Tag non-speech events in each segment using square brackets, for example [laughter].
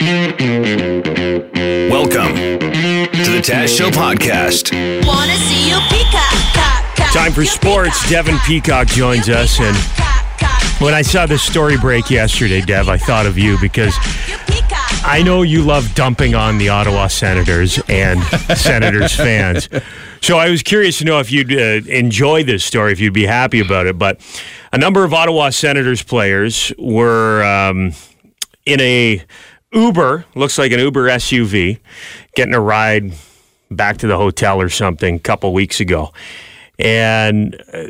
Welcome to the Taz Show podcast. Wanna see you peacock. Time for sports. Devin Peacock joins us. And when I saw this story break yesterday, Dev, I thought of you because I know you love dumping on the Ottawa Senators and [laughs] Senators fans. So I was curious to know if you'd uh, enjoy this story, if you'd be happy about it. But a number of Ottawa Senators players were um, in a Uber, looks like an Uber SUV, getting a ride back to the hotel or something a couple weeks ago. And uh,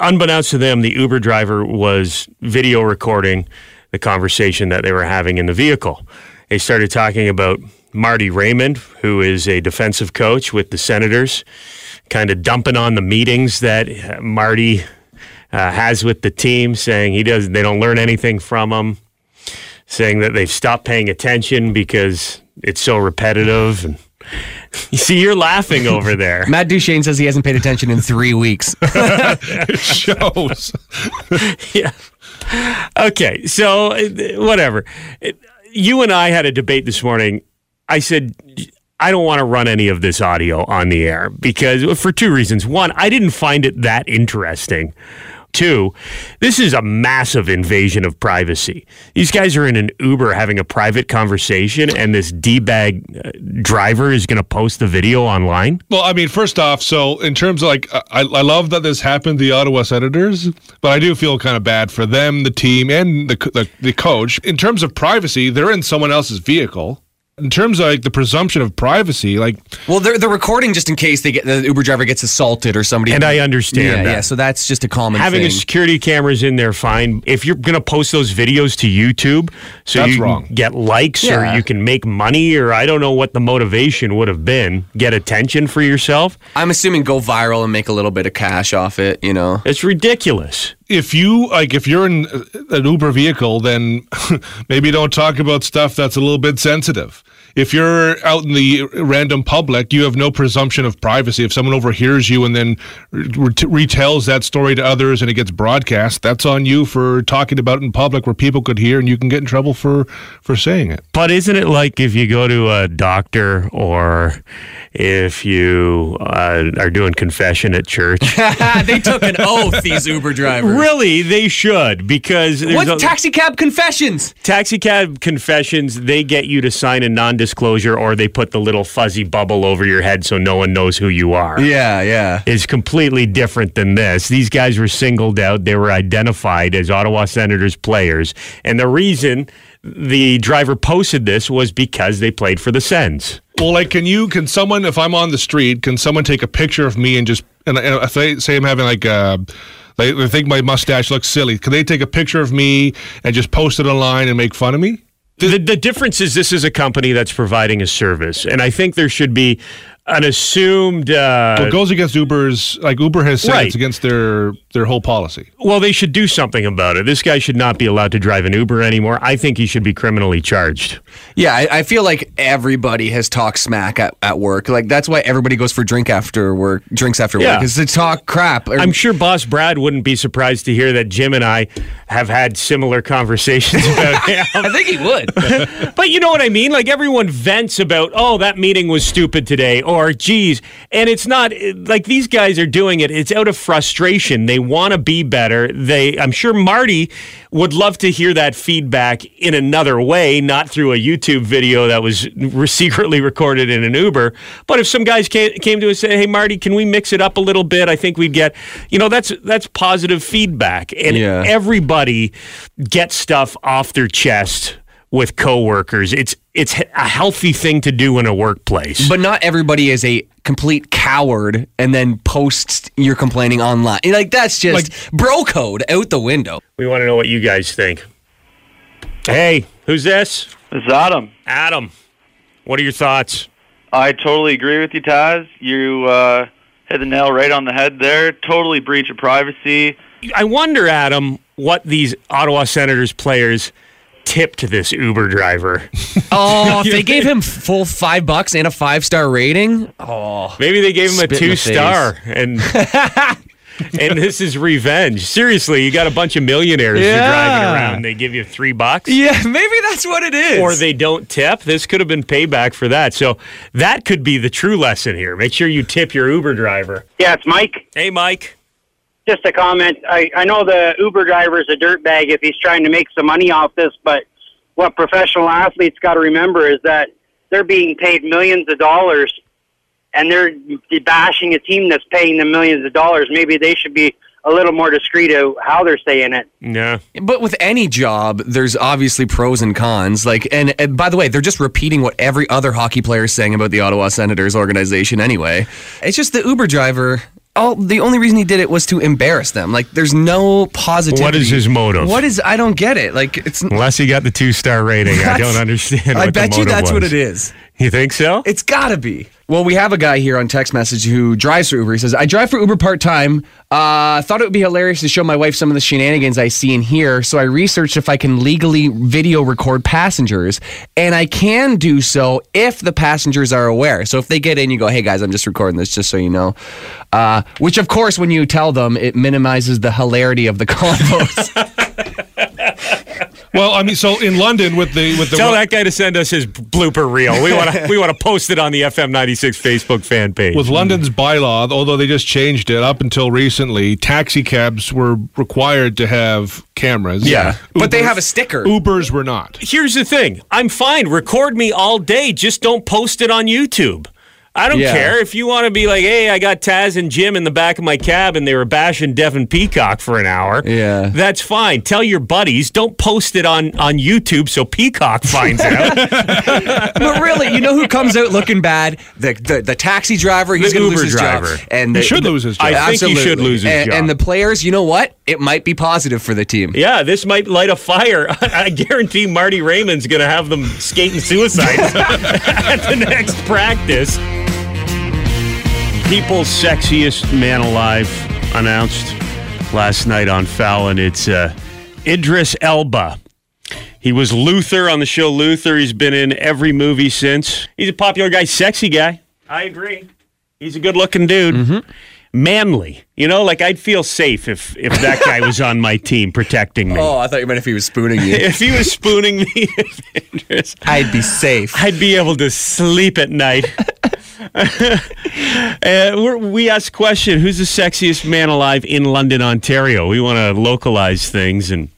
unbeknownst to them, the Uber driver was video recording the conversation that they were having in the vehicle. They started talking about Marty Raymond, who is a defensive coach with the Senators, kind of dumping on the meetings that uh, Marty uh, has with the team, saying he does they don't learn anything from him, saying that they've stopped paying attention because it's so repetitive. And you see, you're laughing over there. [laughs] Matt Duchene says he hasn't paid attention in three weeks. [laughs] it shows. [laughs] yeah. Okay, so whatever. You and I had a debate this morning. I said I don't want to run any of this audio on the air because for two reasons. One, I didn't find it that interesting. Two, this is a massive invasion of privacy. These guys are in an Uber having a private conversation, and this D bag uh, driver is going to post the video online. Well, I mean, first off, so in terms of like, I, I love that this happened the Ottawa Senators, but I do feel kind of bad for them, the team, and the, the the coach. In terms of privacy, they're in someone else's vehicle. In terms of like the presumption of privacy, like well, they're, they're recording just in case they get the Uber driver gets assaulted or somebody. And I understand Yeah, that. yeah. So that's just a common Having thing. a security cameras in there, fine. If you're going to post those videos to YouTube, so That's you wrong. get likes or you can make money, or I don't know what the motivation would have been, get attention for yourself. I'm assuming go viral and make a little bit of cash off it. You know. It's ridiculous. If you like, if you're in uh, an Uber vehicle, then [laughs] maybe don't talk about stuff that's a little bit sensitive. If you're out in the random public, you have no presumption of privacy. If someone overhears you and then re- retells that story to others and it gets broadcast, that's on you for talking about it in public where people could hear and you can get in trouble for for saying it. But isn't it like if you go to a doctor or if you uh, are doing confession at church? [laughs] they took an oath. These Uber drivers. really, they should because What a- taxi cab confessions? taxi cab confessions they get you to sign a non-disclosure or they put the little fuzzy bubble over your head so no one knows who you are Yeah, yeah. is completely different than this these guys were singled out they were identified as ottawa senators players and the reason the driver posted this was because they played for the sens Well, like, can you, can someone, if I'm on the street, can someone take a picture of me and just, and, and if they say I'm having like, uh, they, they think my mustache looks silly. Can they take a picture of me and just post it online and make fun of me? the, the difference is this is a company that's providing a service and i think there should be an assumed uh, Well, it goes against Uber's, like Uber has said Right. it's against their their whole policy. Well, they should do something about it. This guy should not be allowed to drive an Uber anymore. I think he should be criminally charged. Yeah, I, I feel like everybody has talked smack at, at work. Like that's why everybody goes for drink after work, drinks after Yeah. work, is to talk crap. Or- I'm sure Boss Brad wouldn't be surprised to hear that Jim and I have had similar [laughs] conversations about [laughs] him. I think he would. [laughs] But you know what I mean? Like everyone vents about, oh, that meeting was stupid today, or geez. And it's not like these guys are doing it. It's out of frustration. They want to be better. They, I'm sure Marty would love to hear that feedback in another way, not through a YouTube video that was re- secretly recorded in an Uber. But if some guys came, came to us and said, hey, Marty, can we mix it up a little bit? I think we'd get, you know, that's that's positive feedback. And Yeah. everybody gets stuff off their chest with coworkers. It's it's a healthy thing to do in a workplace. but not everybody is a complete coward and then posts you're complaining online. Like that's just bro code out the window. we want to know what you guys think. Hey, who's this? It's Adam. Adam. What are your thoughts? I totally agree with you, Taz. You uh, hit the nail right on the head there. Totally breach of privacy. I wonder, Adam, what these Ottawa Senators players tipped this Uber driver. [laughs] Oh, if they [laughs] gave him full five bucks and a five star rating, oh, Maybe they gave him a Spit in two the face. star [laughs] and and this is revenge. Seriously, you got a bunch of millionaires who are Yeah. driving around. They give you three bucks. Yeah, maybe that's what it is. Or they don't tip. This could have been payback for that. So that could be the true lesson here. Make sure you tip your Uber driver. Yeah, it's Mike. Hey, Mike. Just a comment. I, I know the Uber driver is a dirtbag if he's trying to make some money off this, but what professional athletes got to remember is that they're being paid millions of dollars and they're bashing a team that's paying them millions of dollars. Maybe they should be a little more discreet of how they're saying it. Yeah. But with any job, there's obviously pros and cons. Like, and, and by the way, they're just repeating what every other hockey player is saying about the Ottawa Senators organization. Anyway, it's just the Uber driver. All the only reason he did it was to embarrass them. Like, there's no positivity. What is his motive? What is? I don't get it. Like, it's. Unless he got the two star rating, I don't understand. I what the bet you that's what it is. You think so? It's gotta be. Well, we have a guy here on text message who drives for Uber. He says, I drive for Uber part time. Uh, thought it would be hilarious to show my wife some of the shenanigans I see and hear. So I researched if I can legally video record passengers. And I can do so if the passengers are aware. So if they get in, you go, hey guys, I'm just recording this just so you know. Uh, which, of course, when you tell them, it minimizes the hilarity of the [laughs] convos. Well, I mean, so in London with the with the Tell that guy to send us his blooper reel. We want to [laughs] we want to post it on the FM96 Facebook fan page. with London's bylaw, although they just changed it up until recently, taxi cabs were required to have cameras. Yeah. But they have a sticker. Ubers were not. Here's the thing. I'm fine. Record me all day. Just don't post it on YouTube. I don't Yeah. care if you want to be like, hey, I got Taz and Jim in the back of my cab and they were bashing Devin Peacock for an hour. Yeah. That's fine. Tell your buddies. Don't post it on, on YouTube so Peacock [laughs] finds out. but really, you know who comes out looking bad? The the, the taxi driver. He's The going to Uber lose his driver. job. And He should the- lose his job. I think he should lose his and, job. And the players, you know what? It might be positive for the team. yeah, this might light a fire. [laughs] I guarantee Marty Raymond's going to have them skating suicide [laughs] at the next practice. People's sexiest man alive announced last night on Fallon. It's uh, Idris Elba. He was Luther on the show Luther. He's been in every movie since. He's a popular guy, sexy guy. I agree. He's a good looking dude. Manly. You know, like I'd feel safe if if that guy was on my team protecting me. [laughs] Oh, I thought you meant if he was spooning you. [laughs] If he was spooning me, [laughs] Idris, I'd be safe. I'd be able to sleep at night. [laughs] uh, we're, we asked the question who's the sexiest man alive in London, Ontario? We want to localize things. And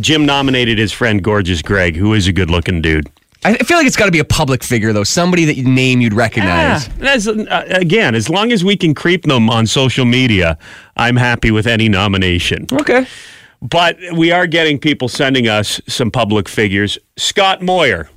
Jim nominated his friend Gorgeous Greg, who is a good looking dude. I feel like it's got to be a public figure, though. Somebody that you name you'd recognize. As, uh, again, as long as we can creep them on social media, I'm happy with any nomination. Okay. But we are getting people sending us some public figures. Scott Moir,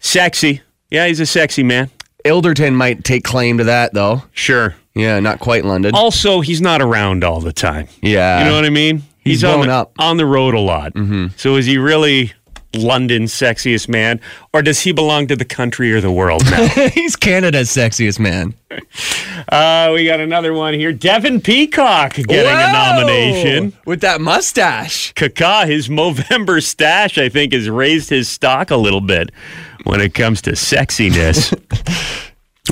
sexy. Yeah, he's a sexy man. Ilderton might take claim to that, though. Sure. Yeah, not quite London. Also, he's not around all the time. yeah. You know what I mean? He's on the, up. on the road a lot. Mm-hmm. So is he really London's sexiest man, or does he belong to the country or the world now? [laughs] He's Canada's sexiest man. [laughs] uh, we got another one here. Devin Peacock getting a nomination. With that mustache. Kaka, his [laughs] Movember stash, I think, has raised his stock a little bit when it comes to sexiness.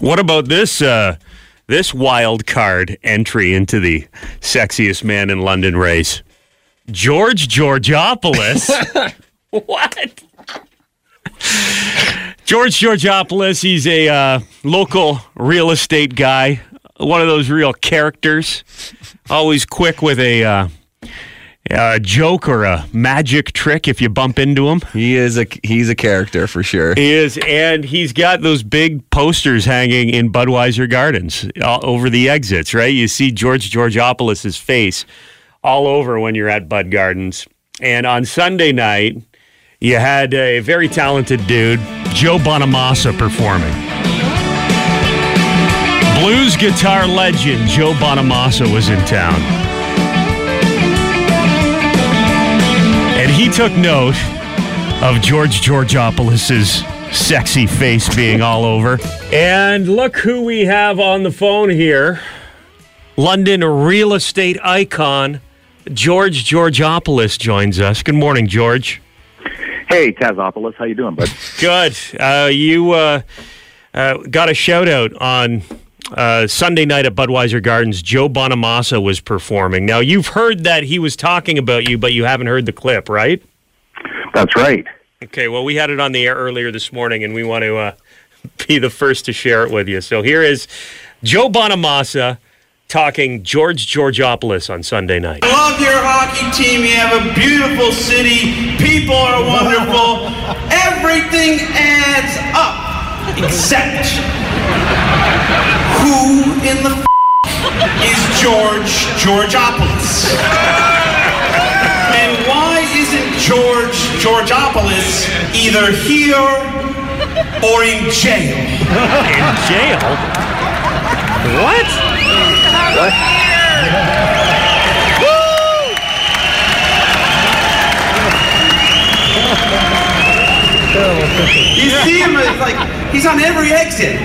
What about this uh, this wild card entry into the sexiest man in London race? George Georgopoulos. [laughs] what? George Georgopoulos, he's a uh, local real estate guy, one of those real characters, always quick with a uh, a joke or a magic trick if you bump into him. He is a he's a character for sure. He is, and he's got those big posters hanging in Budweiser Gardens all over the exits, right? You see George Georgopoulos' face all over when you're at Bud Gardens. And on Sunday night, you had a very talented dude, Joe Bonamassa, performing. Blues guitar legend Joe Bonamassa was in town. He took note of George Georgopoulos' sexy face being all over. And look who we have on the phone here. London real estate icon George Georgopoulos joins us. Good morning, George. Hey, Tazopoulos, how you doing, bud? Good. Uh, you uh, uh, got a shout out on uh, Sunday night at Budweiser Gardens, Joe Bonamassa was performing. Now, you've heard that he was talking about you, but you haven't heard the clip, right? That's right. Okay, well, we had it on the air earlier this morning, and we want to uh, [laughs] be the first to share it with you. So here is Joe Bonamassa talking George Georgopoulos on Sunday night. I Love your hockey team. You have a beautiful city. People are wonderful. [laughs] Everything adds up. Except who in the f- is George Georgopoulos? And why isn't George Georgopoulos either here or in jail? In jail? What? You see him, it's like he's on every exit.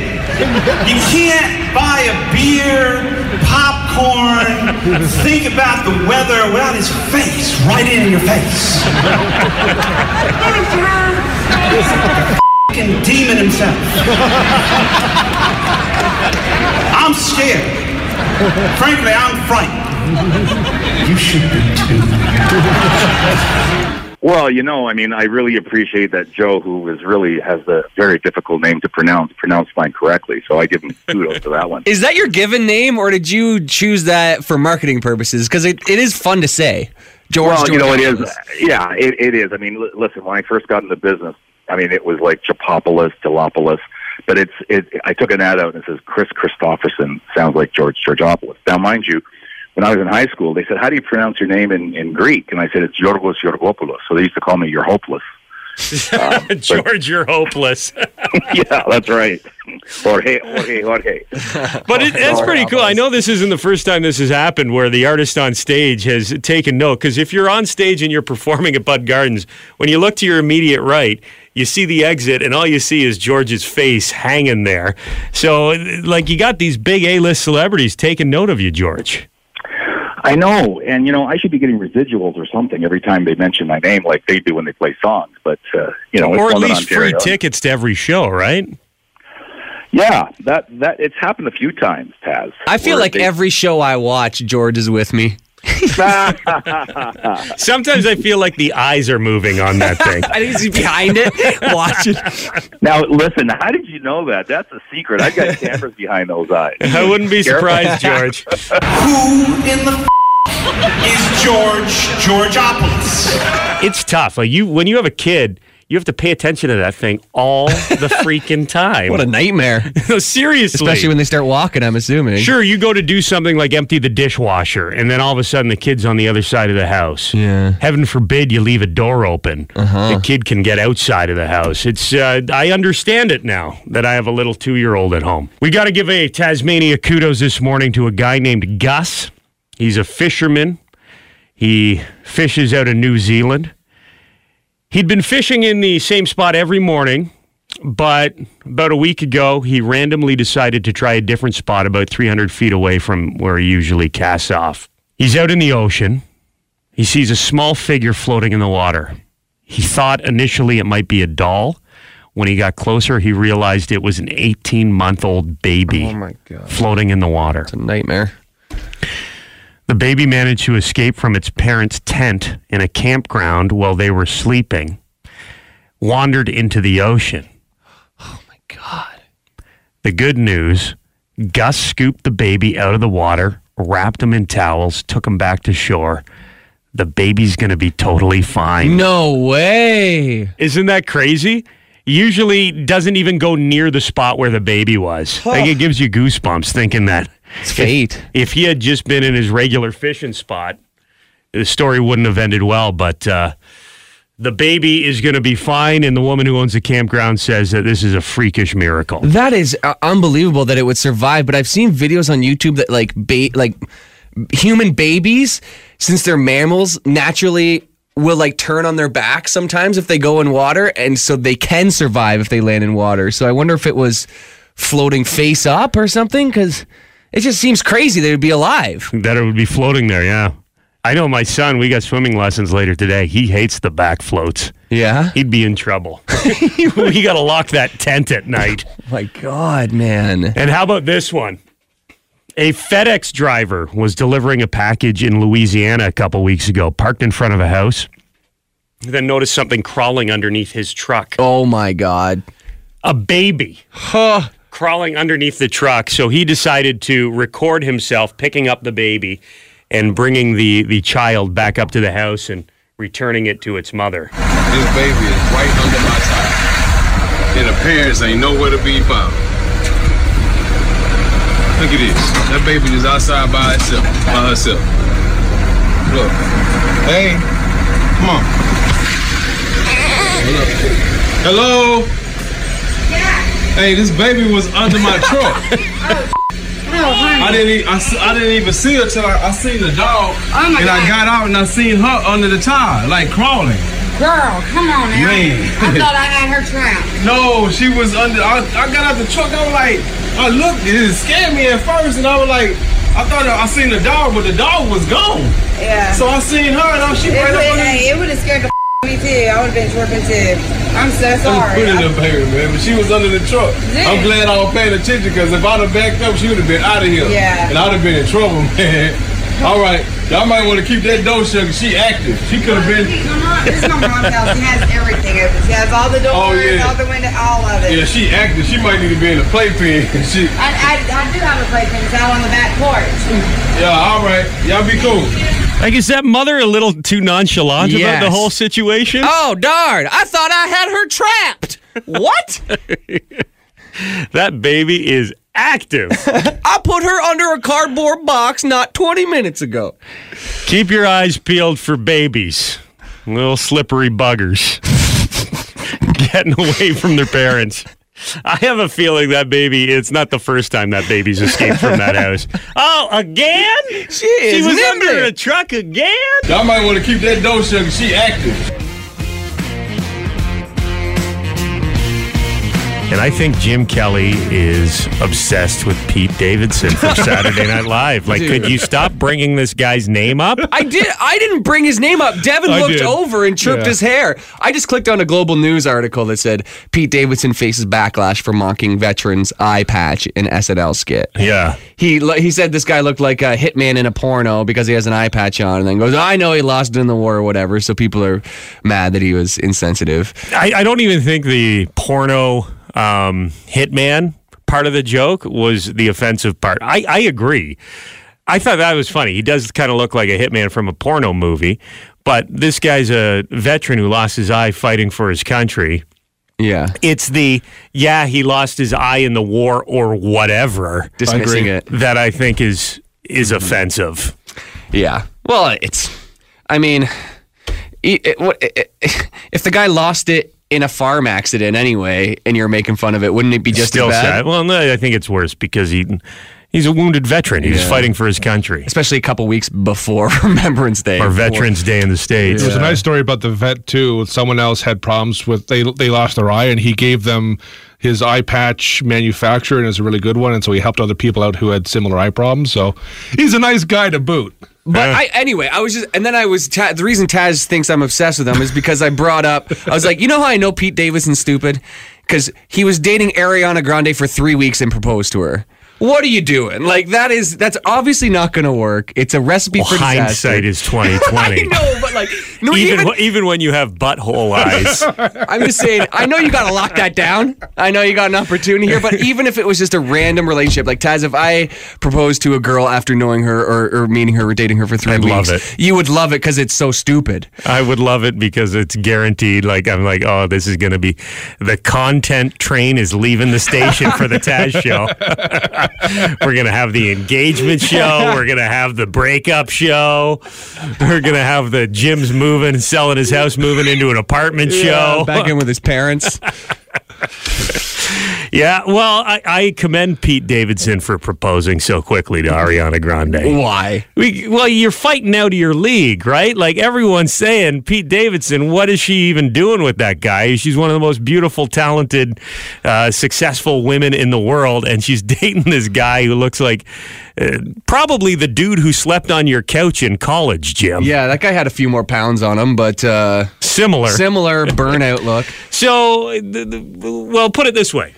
You can't buy a beer, popcorn, [laughs] think about the weather without his face right in your face. Fucking demon himself. I'm scared. Frankly, I'm frightened. You should be too. Well, you know, I mean, I really appreciate that Joe, who is really has a very difficult name to pronounce, pronounced mine correctly. So I give him kudos for that one. [laughs] Is that your given name, or did you choose that for marketing purposes? Because it, it is fun to say. George. well, you know, it is. Yeah, it, it is. I mean, li- listen, when I first got into business, I mean, it was like Chapopoulos, Jalopoulos, but it's it. I took an ad out and it says Kris Kristofferson sounds like George Georgopoulos. Now, mind you, when I was in high school, they said, "How do you pronounce your name in, in Greek?" And I said, "It's Yorgos Yorgopoulos." So they used to call me "You're hopeless." [laughs] Um, George, you're hopeless. [laughs] yeah, that's right. Jorge, Jorge, Jorge. But it, that's pretty cool. I know this isn't the first time this has happened where the artist on stage has taken note. Because if you're on stage and you're performing at Bud Gardens, when you look to your immediate right, you see the exit, and all you see is George's face hanging there. So, like, you got these big A-list celebrities taking note of you, George. I know, and you know, I should be getting residuals or something every time they mention my name, like they do when they play songs. But uh, you know, it's or at London, least free tickets to every show, right? Yeah, that that it's happened a few times, Taz. I feel like they- every show I watch, George is with me. [laughs] Sometimes I feel like the eyes are moving on that thing. [laughs] I think he's behind it, [laughs] watching. now, listen, how did you know that? That's a secret. I've got cameras behind those eyes. I wouldn't be Careful. surprised, George. Who in the f- is George Georgopoulos? It's tough. Like you, when you have a kid, you have to pay attention to that thing all the [laughs] freaking time. What a nightmare. [laughs] no, seriously. Especially when they start walking, I'm assuming. Sure, you go to do something like empty the dishwasher, and then all of a sudden the kid's on the other side of the house. Yeah. Heaven forbid you leave a door open. Uh-huh. The kid can get outside of the house. It's uh, I understand it now that I have a little two year old at home. We got to give a Tasmania kudos this morning to a guy named Gus. He's a fisherman. He fishes out of New Zealand. He'd been fishing in the same spot every morning, but about a week ago, he randomly decided to try a different spot about 300 feet away from where he usually casts off. He's out in the ocean. He sees a small figure floating in the water. He thought initially it might be a doll. When he got closer, he realized it was an 18 month old baby Oh floating in the water. It's a nightmare. The baby managed to escape from its parents' tent in a campground while they were sleeping, wandered into the ocean. Oh my God. The good news Gus scooped the baby out of the water, wrapped him in towels, took him back to shore. The baby's going to be totally fine. No way. Isn't that crazy? Usually doesn't even go near the spot where the baby was. Like it gives you goosebumps thinking that It's fate. if he had just been in his regular fishing spot, the story wouldn't have ended well. But uh, the baby is going to be fine, and the woman who owns the campground says that this is a freakish miracle. That is uh, unbelievable that it would survive. But I've seen videos on YouTube that like ba- like human babies, since they're mammals, naturally will like turn on their back sometimes if they go in water, and so they can survive if they land in water. So I wonder if it was floating face up or something because it just seems crazy they would be alive. That it would be floating there, yeah. I know my son, we got swimming lessons later today. He hates the back floats. Yeah. He'd be in trouble. [laughs] [laughs] we got to lock that tent at night. [laughs] Oh my God, man. And how about this one? A FedEx driver was delivering a package in Louisiana a couple weeks ago, parked in front of a house, then noticed something crawling underneath his truck. Oh my God. A baby Huh. Crawling underneath the truck. So he decided to record himself picking up the baby and bringing the, the child back up to the house and returning it to its mother. This baby is right under my tire. The parents ain't nowhere to be found. Look at this. That baby is outside by itself, by herself. Look. Hey, come on. Hello? Hey, this baby was under my truck. I didn't. e- I, I didn't even see her till I, I seen the dog, Oh my and I got out and I seen her under the tire, like crawling. Girl, come on now. Man. I thought I had her trapped. [laughs] No, she was under. I, I got out the truck. I was like, I looked. It scared me at first, and I was like, I thought I seen the dog, but the dog was gone. Yeah. So I seen her, and I, she it right would, up hey, it would have scared the me too. I would have been tripping too. I'm so sorry. Put it up here, man. But she was under the truck. Yeah. I'm glad I was paying attention because if I'd have backed up, she would have been out of here. Yeah. And I'd have been in trouble, [laughs] man. All right, y'all might want to keep that door shut she active. She could have been. Come on, this is my mom's house. She has everything open. She has all the oh, doors, Oh, yeah. all the windows, all of it. Yeah, she active. She might need to be in the playpen. [laughs] she. I, I, I do have a playpen. It's out on the back porch. Yeah, all right. Y'all be cool. Like, is that mother a little too nonchalant about the whole situation? Oh darn! I thought I had her trapped. What? [laughs] That baby is active. [laughs] I put her under a cardboard box not 20 minutes ago. Keep your eyes peeled for babies, little slippery buggers [laughs] getting away from their parents. I have a feeling that baby, it's not the first time that baby's escaped from that house. [laughs] Oh, again? She is She was nimbling. under a truck again? Y'all might want to keep that door shut 'cause she active. And I think Jim Kelly is obsessed with Pete Davidson from Saturday Night Live. Like, could you stop bringing this guy's name up? I did. I didn't bring his name up. Devin I looked did. over and chirped Yeah. his hair. I just clicked on a Global News article that said Pete Davidson faces backlash for mocking veterans' eye patch in SNL skit. Yeah. He he said this guy looked like a hitman in a porno because he has an eye patch on, and then goes, "I know he lost in the war or whatever." So people are mad that he was insensitive. I, I don't even think the porno um, hitman part of the joke was the offensive part. I, I agree. I thought that was funny. He does kind of look like a hitman from a porno movie, but this guy's a veteran who lost his eye fighting for his country. Yeah, It's the, yeah, he lost his eye in the war or whatever dismissing it. that I think is is offensive. Yeah. Well, it's. I mean, it, what- i- i- if the guy lost it in a farm accident anyway, and you're making fun of it, wouldn't it be just Still as bad? sad. Well, no, I think it's worse because he he's a wounded veteran. He was Yeah. fighting for his country. Especially a couple weeks before [laughs] Remembrance Day or Veterans Day in the States. There was a nice story about the vet too. Someone else had problems with they they lost their eye, and he gave them his eye patch manufacturer, and it's a really good one. And so he helped other people out who had similar eye problems. So he's a nice guy to boot. But I anyway, I was just, and then I was Ta- the reason Taz thinks I'm obsessed with him is because I brought up. I was like, you know how I know Pete Davidson's stupid because he was dating Ariana Grande for three weeks and proposed to her. What are you doing? Like that is that's obviously not going to work. It's a recipe Well, for disaster. hindsight is twenty twenty. [laughs] I know, but like no, even even, wh- even when you have butthole eyes. [laughs] I'm just saying. I know you got to lock that down. I know you got an opportunity here, but even if it was just a random relationship, like Taz, if I proposed to a girl after knowing her or, or meeting her or dating her for 3 I'd weeks, love it. you would love it because it's so stupid. I would love it because it's guaranteed. Like I'm like, oh, this is going to be the content train is leaving the station for the Taz show. [laughs] [laughs] We're going to have the engagement show. We're going to have the breakup show. We're going to have the Jim's moving, selling his house, moving into an apartment show. back in with his parents. [laughs] Yeah, well, I, I commend Pete Davidson for proposing so quickly to Ariana Grande. Why? We, well, you're fighting out of your league, right? Like everyone's saying, Pete Davidson, what is she even doing with that guy? She's one of the most beautiful, talented, uh, successful women in the world, and she's [laughs] dating this guy who looks like uh, probably the dude who slept on your couch in college, Jim. Yeah, that guy had a few more pounds on him, but uh, Similar. similar [laughs] burnout look. So, the, the, well, put it this way: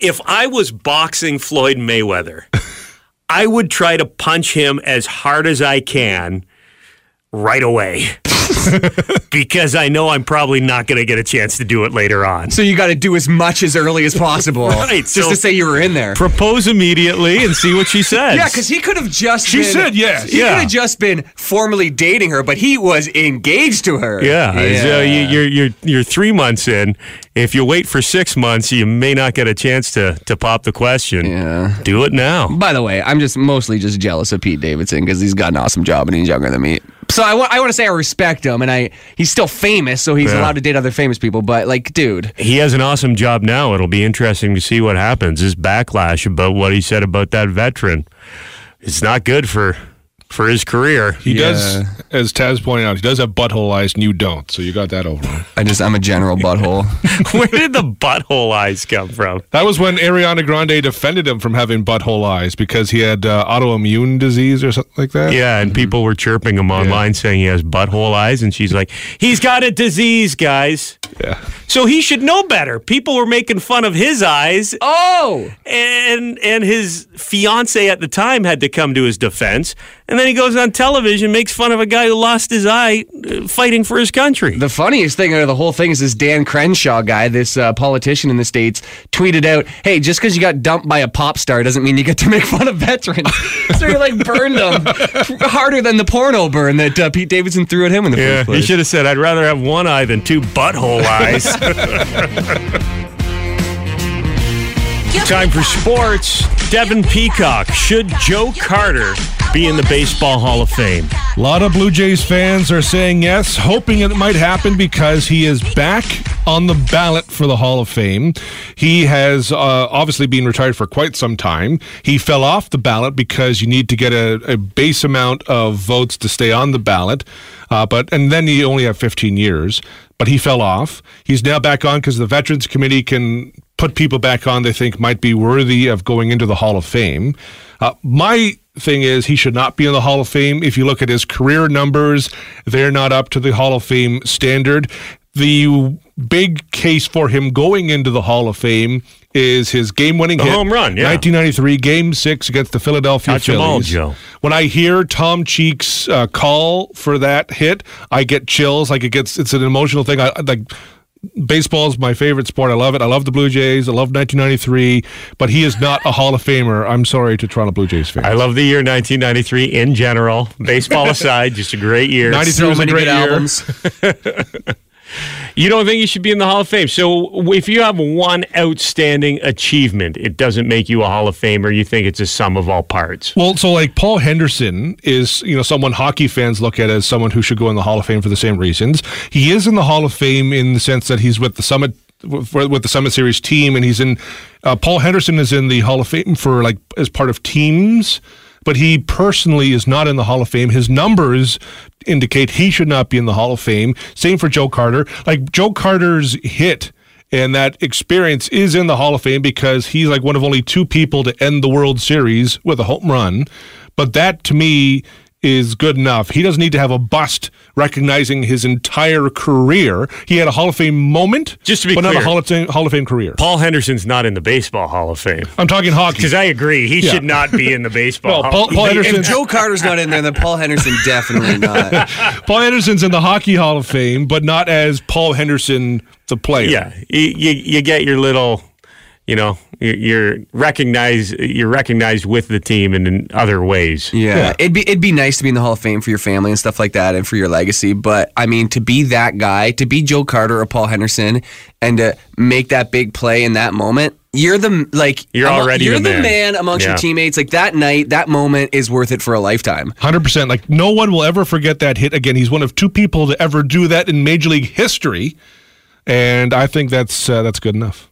if I was boxing Floyd Mayweather, I would try to punch him as hard as I can right away. [laughs] because I know I'm probably not going to get a chance to do it later on. So you got to do as much as early as possible, [laughs] Right, Just so- to say you were in there. Propose immediately and see what she says. Yeah, because he could have just. She been, said yes. He Yeah. could have just been formally dating her, but he was engaged to her. Yeah, so uh, you, you're you're you're three months in. If you wait for six months, you may not get a chance to to pop the question. Yeah. do it now. By the way, I'm just mostly just jealous of Pete Davidson because he's got an awesome job and he's younger than me. So I want I want to say I respect him and I he's still famous, so he's Yeah. allowed to date other famous people. But like, dude, He has an awesome job now. It'll be interesting to see what happens. His backlash about what he said about that veteran. It's not good for for his career. He does, as Taz pointed out, he does have butthole eyes, and you don't. So you got that over. I just I'm a general butthole. [laughs] Where did the butthole eyes come from? That was when Ariana Grande defended him from having butthole eyes because he had uh, autoimmune disease or something like that. Yeah, and people were chirping him online saying he has butthole eyes, and she's like, "He's got a disease, guys." Yeah. So he should know better. People were making fun of his eyes. Oh, and and his fiance at the time had to come to his defense, and then he goes on television, makes fun of a guy who lost his eye uh, fighting for his country. The funniest thing out of the whole thing is this Dan Crenshaw guy, this uh, politician in the states, tweeted out, "Hey, just because you got dumped by a pop star doesn't mean you get to [laughs] make fun of veterans." so he like burned him [laughs] harder than the porno burn that uh, Pete Davidson threw at him in the Yeah, first he should have said, "I'd rather have one eye than two butthole eyes." [laughs] Time for sports. Devin Peacock. Should Joe Carter be in the Baseball Hall of Fame? A lot of Blue Jays fans are saying yes, hoping it might happen because he is back on the ballot for the Hall of Fame. He has uh, obviously been retired for quite some time. He fell off the ballot because you need to get a, a base amount of votes to stay on the ballot, uh, but and then you only have 15 years. But he fell off. He's now back on because the Veterans Committee can put people back on they think might be worthy of going into the Hall of Fame. Uh, my thing is he should not be in the Hall of Fame. If you look at his career numbers, they're not up to the Hall of Fame standard. The big case for him going into the Hall of Fame is his game-winning hit, home run, yeah. 1993 Game Six against the Philadelphia Touch 'em all, Phillies. Joe. When I hear Tom Cheek's uh, call for that hit, I get chills. Like it gets, it's an emotional thing. I- like. Baseball is my favorite sport. I love it. I love the Blue Jays. I love 1993, but he is not a Hall of Famer. I'm sorry to Toronto Blue Jays fans. I love the year 1993 in general. Baseball [laughs] aside, just a great year. 93 was a great good year. albums. [laughs] You don't think you should be in the Hall of Fame? So if you have one outstanding achievement, it doesn't make you a Hall of Famer. You think it's a sum of all parts. Well, so like Paul Henderson is, you know, someone hockey fans look at as someone who should go in the Hall of Fame for the same reasons. He is in the Hall of Fame in the sense that he's with the Summit with the Summit Series team, and he's in. Uh, Paul Henderson is in the Hall of Fame for like as part of teams, but he personally is not in the Hall of Fame. His numbers indicate he should not be in the Hall of Fame. Same for Joe Carter. Like Joe Carter's hit and that experience is in the Hall of Fame because he's like one of only two people to end the World Series with a home run. But that to me is good enough. He doesn't need to have a bust recognizing his entire career. He had a Hall of Fame moment, Just to be but not a Hall of Fame, Hall of Fame career. Paul Henderson's not in the Baseball Hall of Fame. I'm talking hockey. Because I agree, he Yeah. should not be in the [laughs] Baseball No, Hall Paul- Paul If- Henderson- if Joe Carter's not in there, then Paul Henderson definitely not. [laughs] Paul Henderson's in the Hockey Hall of Fame, but not as Paul Henderson, the player. Yeah, you, you, you get your little, you know, you're, you're recognized. You're recognized with the team and in other ways. Yeah. it'd be it'd be nice to be in the Hall of Fame for your family and stuff like that, and for your legacy. But I mean, to be that guy, to be Joe Carter or Paul Henderson, and to make that big play in that moment, you're the like You're amo- already you're the the man. man, amongst Yeah. your teammates. Like that night, that moment is worth it for a lifetime. Hundred percent. Like no one will ever forget that hit again. He's one of two people to ever do that in Major League history, and I think that's uh, that's good enough.